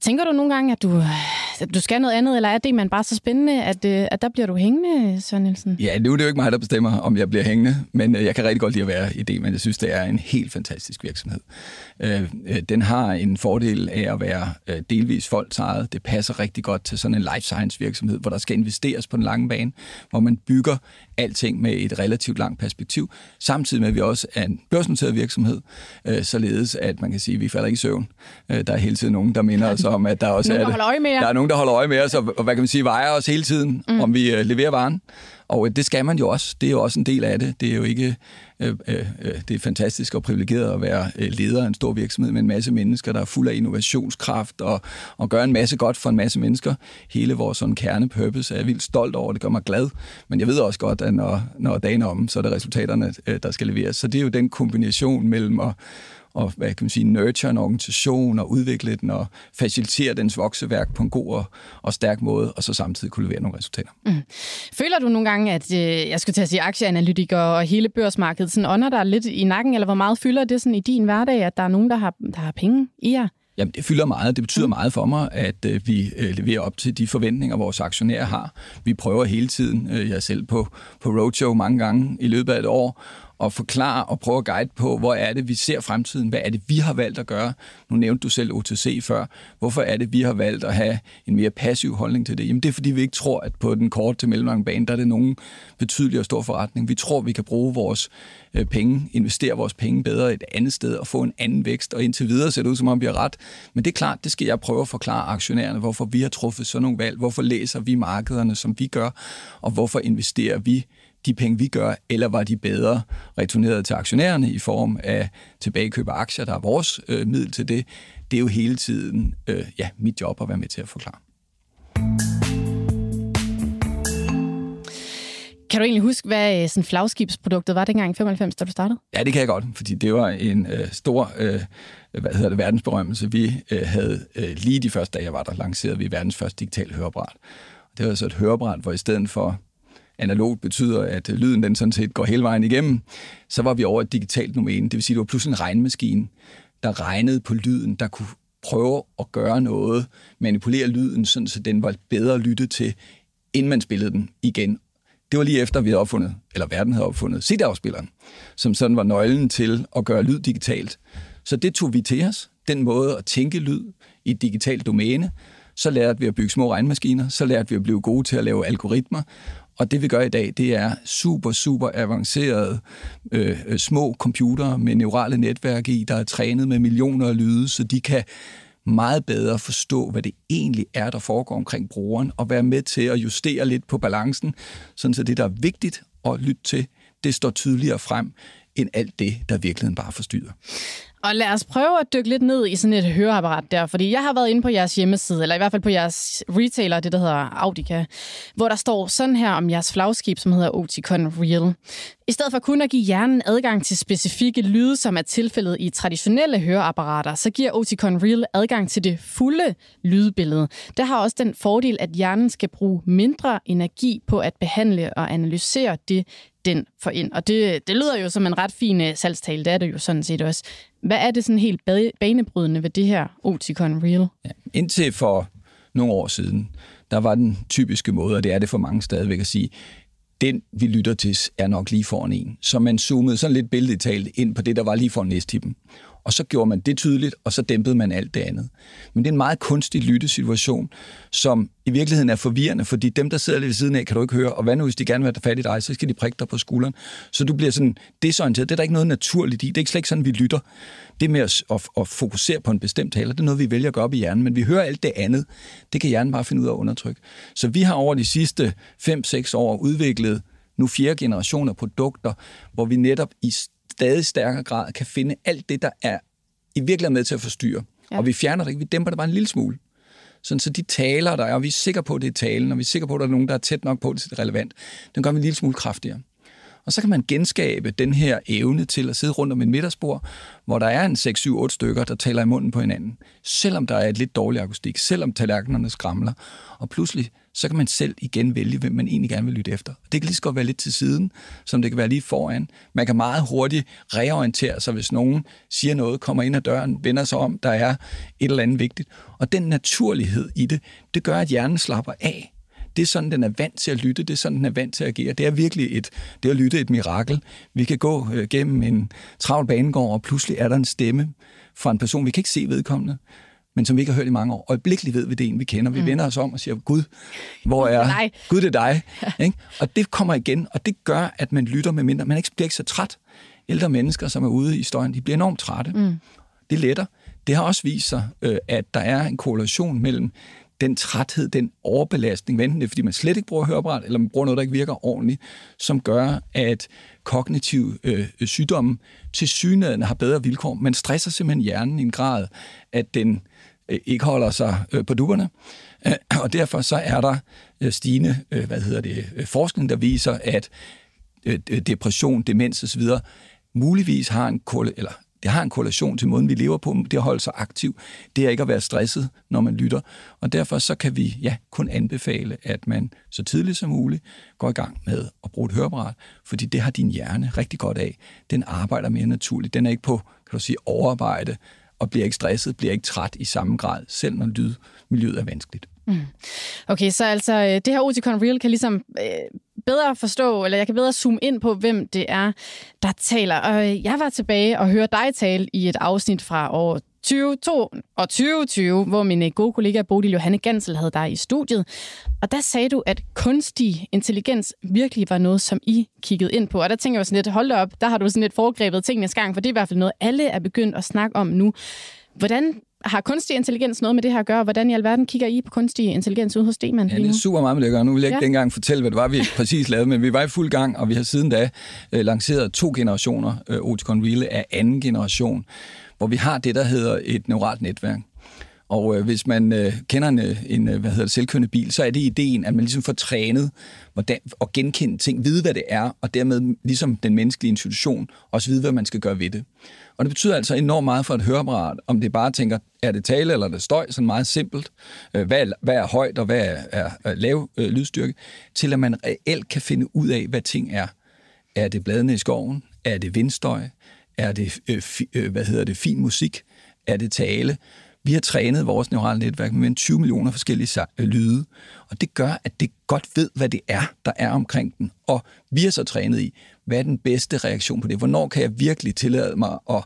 Tænker du nogle gange, at du, Altså, du skal noget andet, eller er det man bare så spændende, at, øh, at der bliver du hængende, Søren Nielsen?
Ja, nu er det jo ikke mig, der bestemmer, om jeg bliver hængende, men øh, jeg kan rigtig godt lide at være i det, men jeg synes, det er en helt fantastisk virksomhed. Øh, den har en fordel af at være delvis folksejet. Det passer rigtig godt til sådan en life science virksomhed, hvor der skal investeres på den lange bane, hvor man bygger alting med et relativt langt perspektiv, samtidig med, at vi også er en børsnoteret virksomhed, således at man kan sige, at vi falder ikke i søvn. Der er hele tiden nogen, der minder os om, at der også
nogen, er. Der,
der er nogen, der holder øje med os, og, og hvad kan man sige, vejer os hele tiden, mm. om vi uh, leverer varen. Og øh, det skal man jo også. Det er jo også en del af det. Det er jo ikke... Øh, øh, det er fantastisk og privilegeret at være leder af en stor virksomhed med en masse mennesker, der er fuld af innovationskraft og, og gør en masse godt for en masse mennesker. Hele vores sådan kernepurpose er jeg vildt stolt over. Det gør mig glad. Men jeg ved også godt, at når, når dagen er om, så er det resultaterne, der skal leveres. Så det er jo den kombination mellem at og hvad kan man sige, nurture en organisation og udvikle den og facilitere dens vokseværk på en god og, og stærk måde, og så samtidig kunne levere nogle resultater. Mm.
Føler du nogle gange, at øh, jeg skulle til at sige aktieanalytiker og hele børsmarkedet sådan ånder der lidt i nakken, eller hvor meget fylder det sådan i din hverdag, at der er nogen, der har, der har penge i jer?
Jamen, det fylder meget. Det betyder mm. meget for mig, at øh, vi øh, leverer op til de forventninger, vores aktionærer har. Vi prøver hele tiden, øh, jeg selv på, på roadshow mange gange i løbet af et år, og forklare og prøve at guide på, hvor er det, vi ser fremtiden? Hvad er det, vi har valgt at gøre? Nu nævnte du selv OTC før. Hvorfor er det, vi har valgt at have en mere passiv holdning til det? Jamen det er, fordi vi ikke tror, at på den korte til mellemlange bane, der er det nogen betydelig og stor forretning. Vi tror, vi kan bruge vores øh, penge, investere vores penge bedre et andet sted og få en anden vækst. Og indtil videre ser det ud, som om vi har ret. Men det er klart, det skal jeg prøve at forklare aktionærerne, hvorfor vi har truffet sådan nogle valg. Hvorfor læser vi markederne, som vi gør? Og hvorfor investerer vi de penge, vi gør, eller var de bedre returneret til aktionærerne i form af tilbagekøb af aktier, der er vores øh, middel til det. Det er jo hele tiden øh, ja, mit job at være med til at forklare.
Kan du egentlig huske, hvad øh, sådan flagskibsproduktet var dengang i 95, da du startede?
Ja, det kan jeg godt, fordi det var en øh, stor øh, hvad hedder det, verdensberømmelse. Vi øh, havde øh, lige de første dage, jeg var der, lanceret vi verdens første digitale hørebræt. Det var så et hørebræt, hvor i stedet for analogt betyder, at øh, lyden den sådan set går hele vejen igennem, så var vi over et digitalt domæne. Det vil sige, at det var pludselig en regnmaskine, der regnede på lyden, der kunne prøve at gøre noget, manipulere lyden, sådan, så den var bedre lyttet til, inden man spillede den igen. Det var lige efter, vi havde opfundet, eller verden havde opfundet CD-afspilleren, som sådan var nøglen til at gøre lyd digitalt. Så det tog vi til os, den måde at tænke lyd i et digitalt domæne. Så lærte vi at bygge små regnmaskiner, så lærte vi at blive gode til at lave algoritmer, og det vi gør i dag, det er super, super avancerede øh, øh, små computere med neurale netværk i, der er trænet med millioner af lyde, så de kan meget bedre forstå, hvad det egentlig er, der foregår omkring brugeren, og være med til at justere lidt på balancen, sådan så det, der er vigtigt at lytte til, det står tydeligere frem, end alt det, der virkeligheden bare forstyrrer.
Og lad os prøve at dykke lidt ned i sådan et høreapparat der, fordi jeg har været inde på jeres hjemmeside, eller i hvert fald på jeres retailer, det der hedder Audica, hvor der står sådan her om jeres flagskib, som hedder Oticon Real. I stedet for kun at give hjernen adgang til specifikke lyde, som er tilfældet i traditionelle høreapparater, så giver Oticon Real adgang til det fulde lydbillede. Det har også den fordel, at hjernen skal bruge mindre energi på at behandle og analysere det, den får ind. Og det, det lyder jo som en ret fin øh, salgstale, det er det jo sådan set også. Hvad er det sådan helt banebrydende ved det her Oticon Real? Ja,
indtil for nogle år siden, der var den typiske måde, og det er det for mange stadigvæk at sige, den vi lytter til er nok lige foran en. Så man zoomede sådan lidt billedligt ind på det, der var lige foran næstippen og så gjorde man det tydeligt, og så dæmpede man alt det andet. Men det er en meget kunstig lyttesituation, som i virkeligheden er forvirrende, fordi dem, der sidder lidt ved siden af, kan du ikke høre, og hvad nu, hvis de gerne vil have fat i dig, så skal de prikke dig på skulderen. Så du bliver sådan desorienteret. Det er der ikke noget naturligt i. Det er ikke slet ikke sådan, vi lytter. Det med at, at, at fokusere på en bestemt taler, det er noget, vi vælger at gøre op i hjernen, men vi hører alt det andet. Det kan hjernen bare finde ud af at undertrykke. Så vi har over de sidste 5-6 år udviklet nu fjerde generation af produkter, hvor vi netop i stadig stærkere grad kan finde alt det, der er i virkeligheden med til at forstyrre. Ja. Og vi fjerner det ikke, vi dæmper det bare en lille smule. Sådan, så de taler, der er, og vi er sikre på, at det er talen, og vi er sikre på, at der er nogen, der er tæt nok på, at det er relevant, den gør vi en lille smule kraftigere. Og så kan man genskabe den her evne til at sidde rundt om et middagsbord, hvor der er en 6-7-8 stykker, der taler i munden på hinanden. Selvom der er et lidt dårligt akustik, selvom tallerkenerne skramler. Og pludselig, så kan man selv igen vælge, hvem man egentlig gerne vil lytte efter. Det kan lige så godt være lidt til siden, som det kan være lige foran. Man kan meget hurtigt reorientere sig, hvis nogen siger noget, kommer ind ad døren, vender sig om, der er et eller andet vigtigt. Og den naturlighed i det, det gør, at hjernen slapper af det er sådan, den er vant til at lytte, det er sådan, den er vant til at agere. Det er virkelig et, det at lytte et mirakel. Vi kan gå øh, gennem en travl banegård, og pludselig er der en stemme fra en person, vi kan ikke se vedkommende, men som vi ikke har hørt i mange år. Øjeblikkeligt ved vi, det er en, vi kender. Vi mm. vender os om og siger, Gud, hvor er... Nej. Gud, det er dig. ikke? Og det kommer igen, og det gør, at man lytter med mindre. Man ikke bliver ikke så træt. Ældre mennesker, som er ude i støjen, de bliver enormt trætte. Mm. Det letter. Det har også vist sig, øh, at der er en korrelation mellem den træthed, den overbelastning, enten det er, fordi man slet ikke bruger høreapparat, eller man bruger noget, der ikke virker ordentligt, som gør, at kognitiv øh, øh sygdomme til synligheden har bedre vilkår. Man stresser simpelthen hjernen i en grad, at den øh, ikke holder sig øh, på dupperne. Øh, og derfor så er der øh, stigende øh, hvad hedder det, øh, forskning, der viser, at øh, øh depression, demens osv. muligvis har en eller det har en korrelation til måden, vi lever på, det at holde sig aktiv, det er ikke at være stresset, når man lytter. Og derfor så kan vi ja, kun anbefale, at man så tidligt som muligt går i gang med at bruge et høreapparat, fordi det har din hjerne rigtig godt af. Den arbejder mere naturligt. Den er ikke på, kan du sige, overarbejde, og bliver ikke stresset, bliver ikke træt i samme grad, selv når lydmiljøet er vanskeligt. Mm.
Okay, så altså øh, det her Oticon Real kan ligesom øh, bedre forstå, eller jeg kan bedre zoome ind på, hvem det er, der taler. Og øh, jeg var tilbage og hørte dig tale i et afsnit fra år 2022 og 2020, hvor min øh, gode kollega Bodil Johanne Gansel havde dig i studiet. Og der sagde du, at kunstig intelligens virkelig var noget, som I kiggede ind på. Og der tænker jeg sådan lidt, hold op, der har du sådan lidt foregrebet tingenes gang, for det er i hvert fald noget, alle er begyndt at snakke om nu. Hvordan har kunstig intelligens noget med det her at gøre? Hvordan i alverden kigger I på kunstig intelligens ude hos Stemann?
Ja, det er super meget med det at gøre. Nu vil jeg ikke ja. dengang fortælle, hvad det var, vi præcis lavede, men vi var i fuld gang, og vi har siden da øh, lanceret to generationer øh, Oticon Real af anden generation, hvor vi har det, der hedder et neuralt netværk. Og øh, hvis man øh, kender en, øh, en øh, hvad hedder det, selvkørende bil, så er det ideen, at man ligesom får trænet hvordan, og genkende ting, vide hvad det er, og dermed ligesom den menneskelige institution også vide, hvad man skal gøre ved det. Og det betyder altså enormt meget for et høreapparat, om det bare tænker, er det tale eller er det støj, sådan meget simpelt. Øh, hvad er, hvad er højt og hvad er, er, er lav øh, lydstyrke, til at man reelt kan finde ud af, hvad ting er. Er det bladene i skoven? Er det vindstøj? Er det, øh, fi, øh, hvad hedder det, fin musik? Er det tale? Vi har trænet vores neurale netværk med 20 millioner forskellige øh, lyde, og det gør, at det godt ved, hvad det er, der er omkring den. Og vi har så trænet i, hvad er den bedste reaktion på det? Hvornår kan jeg virkelig tillade mig at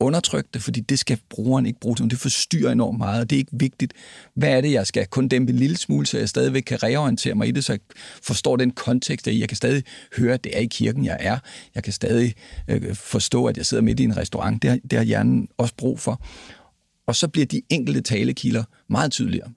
undertrykke det, fordi det skal brugeren ikke bruge til. Det forstyrrer enormt meget, og det er ikke vigtigt. Hvad er det, jeg skal kun dæmpe en lille smule, så jeg stadigvæk kan reorientere mig i det, så jeg forstår den kontekst, at jeg kan stadig høre, at det er i kirken, jeg er. Jeg kan stadig øh, forstå, at jeg sidder midt i en restaurant. Det har, det har hjernen også brug for. Og så bliver de enkelte talekilder meget tydeligere.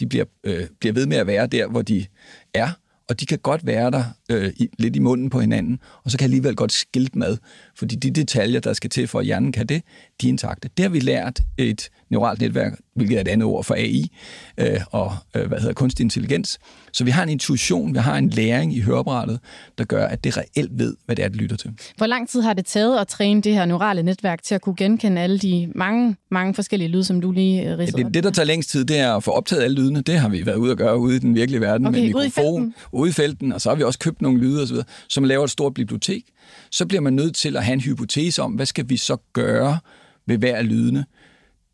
De bliver, øh, bliver ved med at være der, hvor de er, og de kan godt være der øh, i, lidt i munden på hinanden, og så kan alligevel godt skilte med, fordi de detaljer, der skal til for, at hjernen kan det, de er intakte. Det har vi lært et neuralt netværk, hvilket er et andet ord for AI, øh, og øh, hvad hedder kunstig intelligens. Så vi har en intuition, vi har en læring i høreapparatet, der gør, at det reelt ved, hvad det er, det lytter til.
Hvor lang tid har det taget at træne det her neurale netværk til at kunne genkende alle de mange, mange forskellige lyde, som du lige øh, ridsede
ja, det, det, der tager længst tid, det er at få optaget alle lydene. Det har vi været ude at gøre ude i den virkelige verden
okay,
med mikrofon, ude i, ude i felten, og så har vi også købt nogle lyde osv., som laver et stort bibliotek. Så bliver man nødt til at have en hypotese om, hvad skal vi så gøre ved hver af lydene,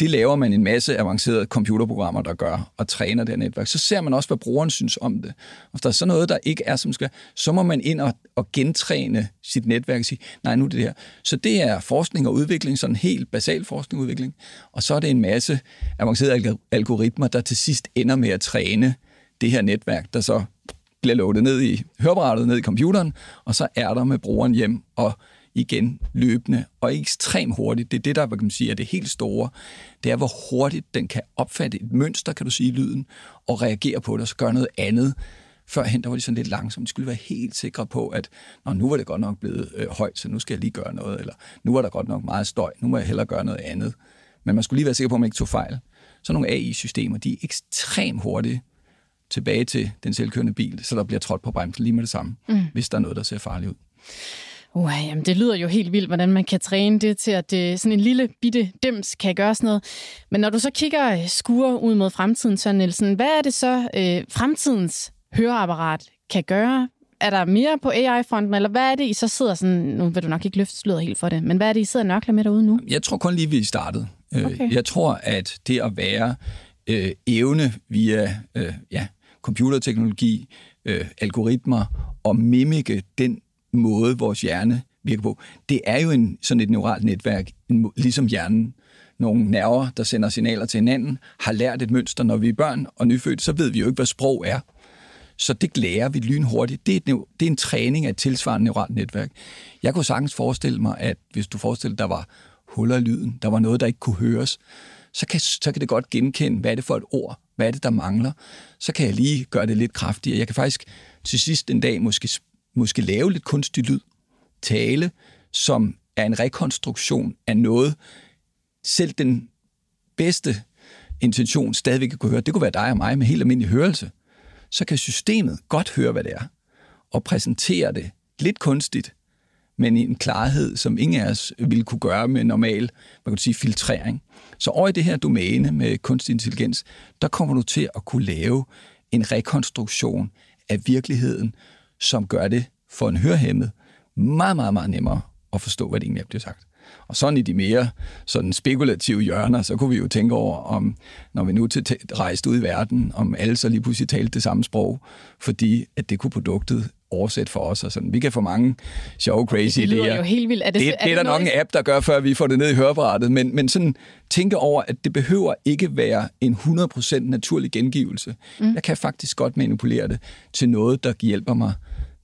det laver man en masse avancerede computerprogrammer, der gør, og træner det her netværk. Så ser man også, hvad brugeren synes om det. Og hvis der er sådan noget, der ikke er, som skal, så må man ind og, og gentræne sit netværk og sige, nej, nu er det her. Så det er forskning og udvikling, sådan helt basal forskning og udvikling. Og så er det en masse avancerede algoritmer, der til sidst ender med at træne det her netværk, der så bliver loadet ned i hørebrættet, ned i computeren, og så er der med brugeren hjem og igen løbende og ekstremt hurtigt. Det er det, der kan man sige, er det helt store. Det er, hvor hurtigt den kan opfatte et mønster, kan du sige, lyden, og reagere på det, og så gøre noget andet. Førhen, der var de sådan lidt langsomt. De skulle være helt sikre på, at Nå, nu var det godt nok blevet øh, højt, så nu skal jeg lige gøre noget. Eller nu var der godt nok meget støj, nu må jeg hellere gøre noget andet. Men man skulle lige være sikker på, at man ikke tog fejl. Så nogle AI-systemer, de er ekstremt hurtige tilbage til den selvkørende bil, så der bliver trådt på bremsen lige med det samme, mm. hvis der er noget, der ser farligt ud.
Uh, jamen, det lyder jo helt vildt, hvordan man kan træne det til, at det, sådan en lille bitte dims kan gøre sådan noget. Men når du så kigger øh, skuer ud mod fremtiden, Søren Nielsen, hvad er det så, øh, fremtidens høreapparat kan gøre? Er der mere på AI-fronten, eller hvad er det, I så sidder sådan, nu vil du nok ikke løfte sløret helt for det, men hvad er det, I sidder og nørkler med derude nu?
Jeg tror kun lige, vi startede. Øh, okay. Jeg tror, at det at være øh, evne via øh, ja, computerteknologi, øh, algoritmer og mimike den måde, vores hjerne virker på. Det er jo en, sådan et neuralt netværk, en, ligesom hjernen. Nogle nerver, der sender signaler til hinanden, har lært et mønster, når vi er børn og nyfødte, så ved vi jo ikke, hvad sprog er. Så det lærer vi lynhurtigt. Det er, et, det er en træning af et tilsvarende neuralt netværk. Jeg kunne sagtens forestille mig, at hvis du forestiller der var huller i lyden, der var noget, der ikke kunne høres, så kan, så kan det godt genkende, hvad er det for et ord, hvad er det, der mangler. Så kan jeg lige gøre det lidt kraftigere. Jeg kan faktisk til sidst en dag måske måske lave lidt kunstig lyd, tale, som er en rekonstruktion af noget, selv den bedste intention stadigvæk kan kunne høre. Det kunne være dig og mig med helt almindelig hørelse. Så kan systemet godt høre, hvad det er, og præsentere det lidt kunstigt, men i en klarhed, som ingen af os ville kunne gøre med normal man kan sige, filtrering. Så over i det her domæne med kunstig intelligens, der kommer du til at kunne lave en rekonstruktion af virkeligheden, som gør det for en hørhæmmet meget, meget, meget nemmere at forstå, hvad det egentlig er blevet sagt. Og sådan i de mere sådan spekulative hjørner, så kunne vi jo tænke over, om når vi nu til rejste ud i verden, om alle så lige pludselig talte det samme sprog, fordi at det kunne produktet oversætte for os. Og sådan. Vi kan få mange sjove, crazy
det
idéer.
jo helt vildt. Er det,
det,
er
det er der nok en app, der gør, før vi får det ned i hørebrættet. Men, men sådan tænke over, at det behøver ikke være en 100% naturlig gengivelse. Mm. Jeg kan faktisk godt manipulere det til noget, der hjælper mig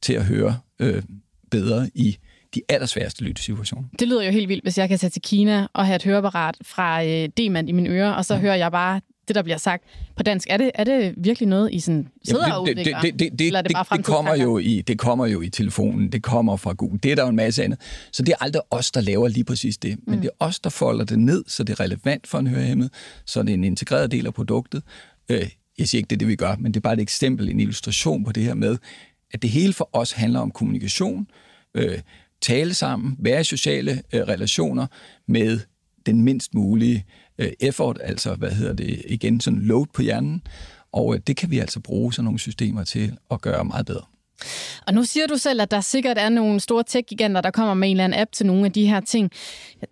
til at høre øh, bedre i de allersværeste lyttesituationer.
Det lyder jo helt vildt, hvis jeg kan tage til Kina og have et høreapparat fra øh, D-mand i mine ører, og så ja. hører jeg bare det, der bliver sagt på dansk. Er det, er det virkelig noget, I sådan sidder Jamen, det, og udvikler?
Det, det, det, det, det, det, kommer jo i, det kommer jo i telefonen, det kommer fra Google, det er der jo en masse andet. Så det er aldrig os, der laver lige præcis det, men mm. det er os, der folder det ned, så det er relevant for en hørehæmmet, så det er en integreret del af produktet. Øh, jeg siger ikke, det er det, vi gør, men det er bare et eksempel, en illustration på det her med, at det hele for os handler om kommunikation, øh, tale sammen, være i sociale øh, relationer med den mindst mulige Øh, effort, altså hvad hedder det igen, sådan load på hjernen, og øh, det kan vi altså bruge sådan nogle systemer til at gøre meget bedre.
Og nu siger du selv, at der sikkert er nogle store tech-giganter, der kommer med en eller anden app til nogle af de her ting.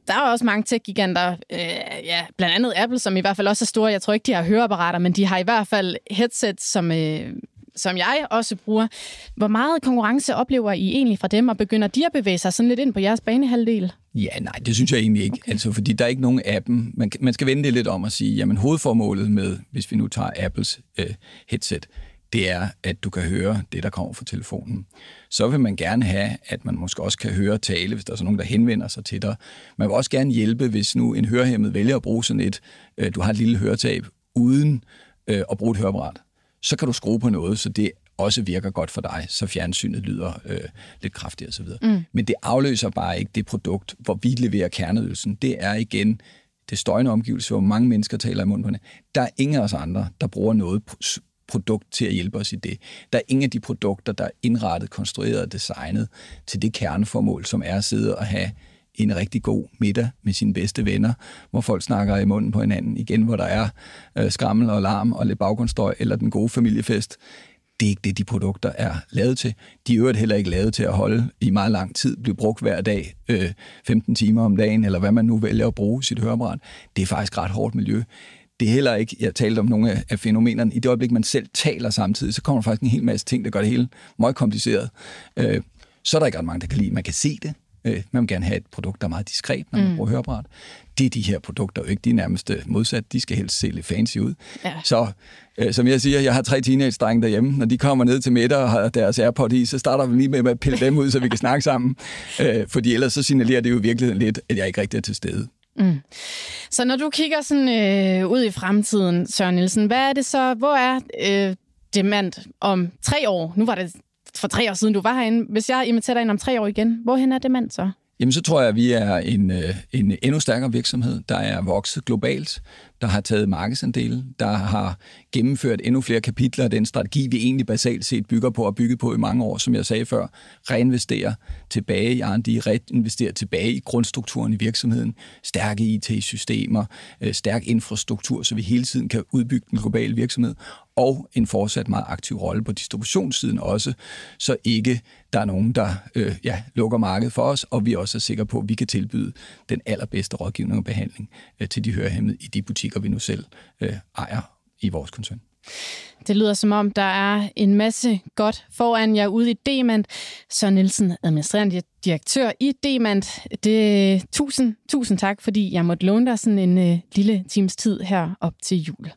Der er også mange tech-giganter, øh, ja, blandt andet Apple, som i hvert fald også er store. Jeg tror ikke, de har høreapparater, men de har i hvert fald headsets, som, øh, som jeg også bruger. Hvor meget konkurrence oplever I egentlig fra dem, og begynder de at bevæge sig sådan lidt ind på jeres banehalvdel?
Ja, nej, det synes jeg egentlig ikke. Okay. Altså, fordi der er ikke nogen appen. Man, man skal vende det lidt om at sige, jamen hovedformålet med, hvis vi nu tager Apples øh, headset, det er, at du kan høre det, der kommer fra telefonen. Så vil man gerne have, at man måske også kan høre tale, hvis der er sådan nogen, der henvender sig til dig. Man vil også gerne hjælpe, hvis nu en hørehæmmet vælger at bruge sådan et, øh, du har et lille høretab, uden øh, at bruge et høreapparat så kan du skrue på noget, så det også virker godt for dig, så fjernsynet lyder øh, lidt kraftigere osv. Mm. Men det afløser bare ikke det produkt, hvor vi leverer kerneydelsen. Det er igen det støjende omgivelse, hvor mange mennesker taler i munden på det. Der er ingen af os andre, der bruger noget produkt til at hjælpe os i det. Der er ingen af de produkter, der er indrettet, konstrueret og designet til det kerneformål, som er at sidde og have en rigtig god middag med sine bedste venner, hvor folk snakker i munden på hinanden igen, hvor der er øh, skrammel og larm og lidt baggrundsstøj, eller den gode familiefest. Det er ikke det, de produkter er lavet til. De er øvrigt heller ikke lavet til at holde i meget lang tid, blive brugt hver dag, øh, 15 timer om dagen, eller hvad man nu vælger at bruge sit høreapparat. Det er faktisk ret hårdt miljø. Det er heller ikke, jeg talte om nogle af fænomenerne, i det øjeblik, man selv taler samtidig, så kommer der faktisk en hel masse ting, der gør det hele meget kompliceret. Øh, så er der ikke ret mange, der kan lide. Man kan se det, Øh, man vil gerne have et produkt, der er meget diskret, når man mm. bruger høreapparat. Det er de her produkter jo ikke. De er nærmest øh, modsat. De skal helst se lidt fancy ud. Ja. Så øh, som jeg siger, jeg har tre teenage-drenge derhjemme. Når de kommer ned til middag og har deres AirPod i, så starter vi lige med at pille dem ud, så vi kan snakke sammen. Øh, fordi ellers så signalerer det jo virkelig lidt, at jeg ikke rigtig er til stede. Mm.
Så når du kigger sådan øh, ud i fremtiden, Søren Nielsen, hvad er det så, hvor er øh, demand om tre år? Nu var det for tre år siden, du var herinde. Hvis jeg inviterer dig ind om tre år igen, hvorhen er det mand så?
Jamen, så tror jeg, at vi er en, øh, en endnu stærkere virksomhed, der er vokset globalt, der har taget markedsandele, der har gennemført endnu flere kapitler af den strategi, vi egentlig basalt set bygger på og bygget på i mange år, som jeg sagde før. Reinvestere tilbage i R&D, reinvestere tilbage i grundstrukturen i virksomheden, stærke IT-systemer, øh, stærk infrastruktur, så vi hele tiden kan udbygge den globale virksomhed, og en fortsat meget aktiv rolle på distributionssiden også, så ikke der er nogen, der øh, ja, lukker markedet for os, og vi også er sikre på, at vi kan tilbyde den allerbedste rådgivning og behandling øh, til de hørehæmmede i de butikker, vi nu selv øh, ejer i vores koncern.
Det lyder som om, der er en masse godt foran jer ude i Demand. Så Nielsen, administrerende direktør i Demand. Det, tusind, tusind tak, fordi jeg måtte låne dig sådan en øh, lille times tid her op til jul.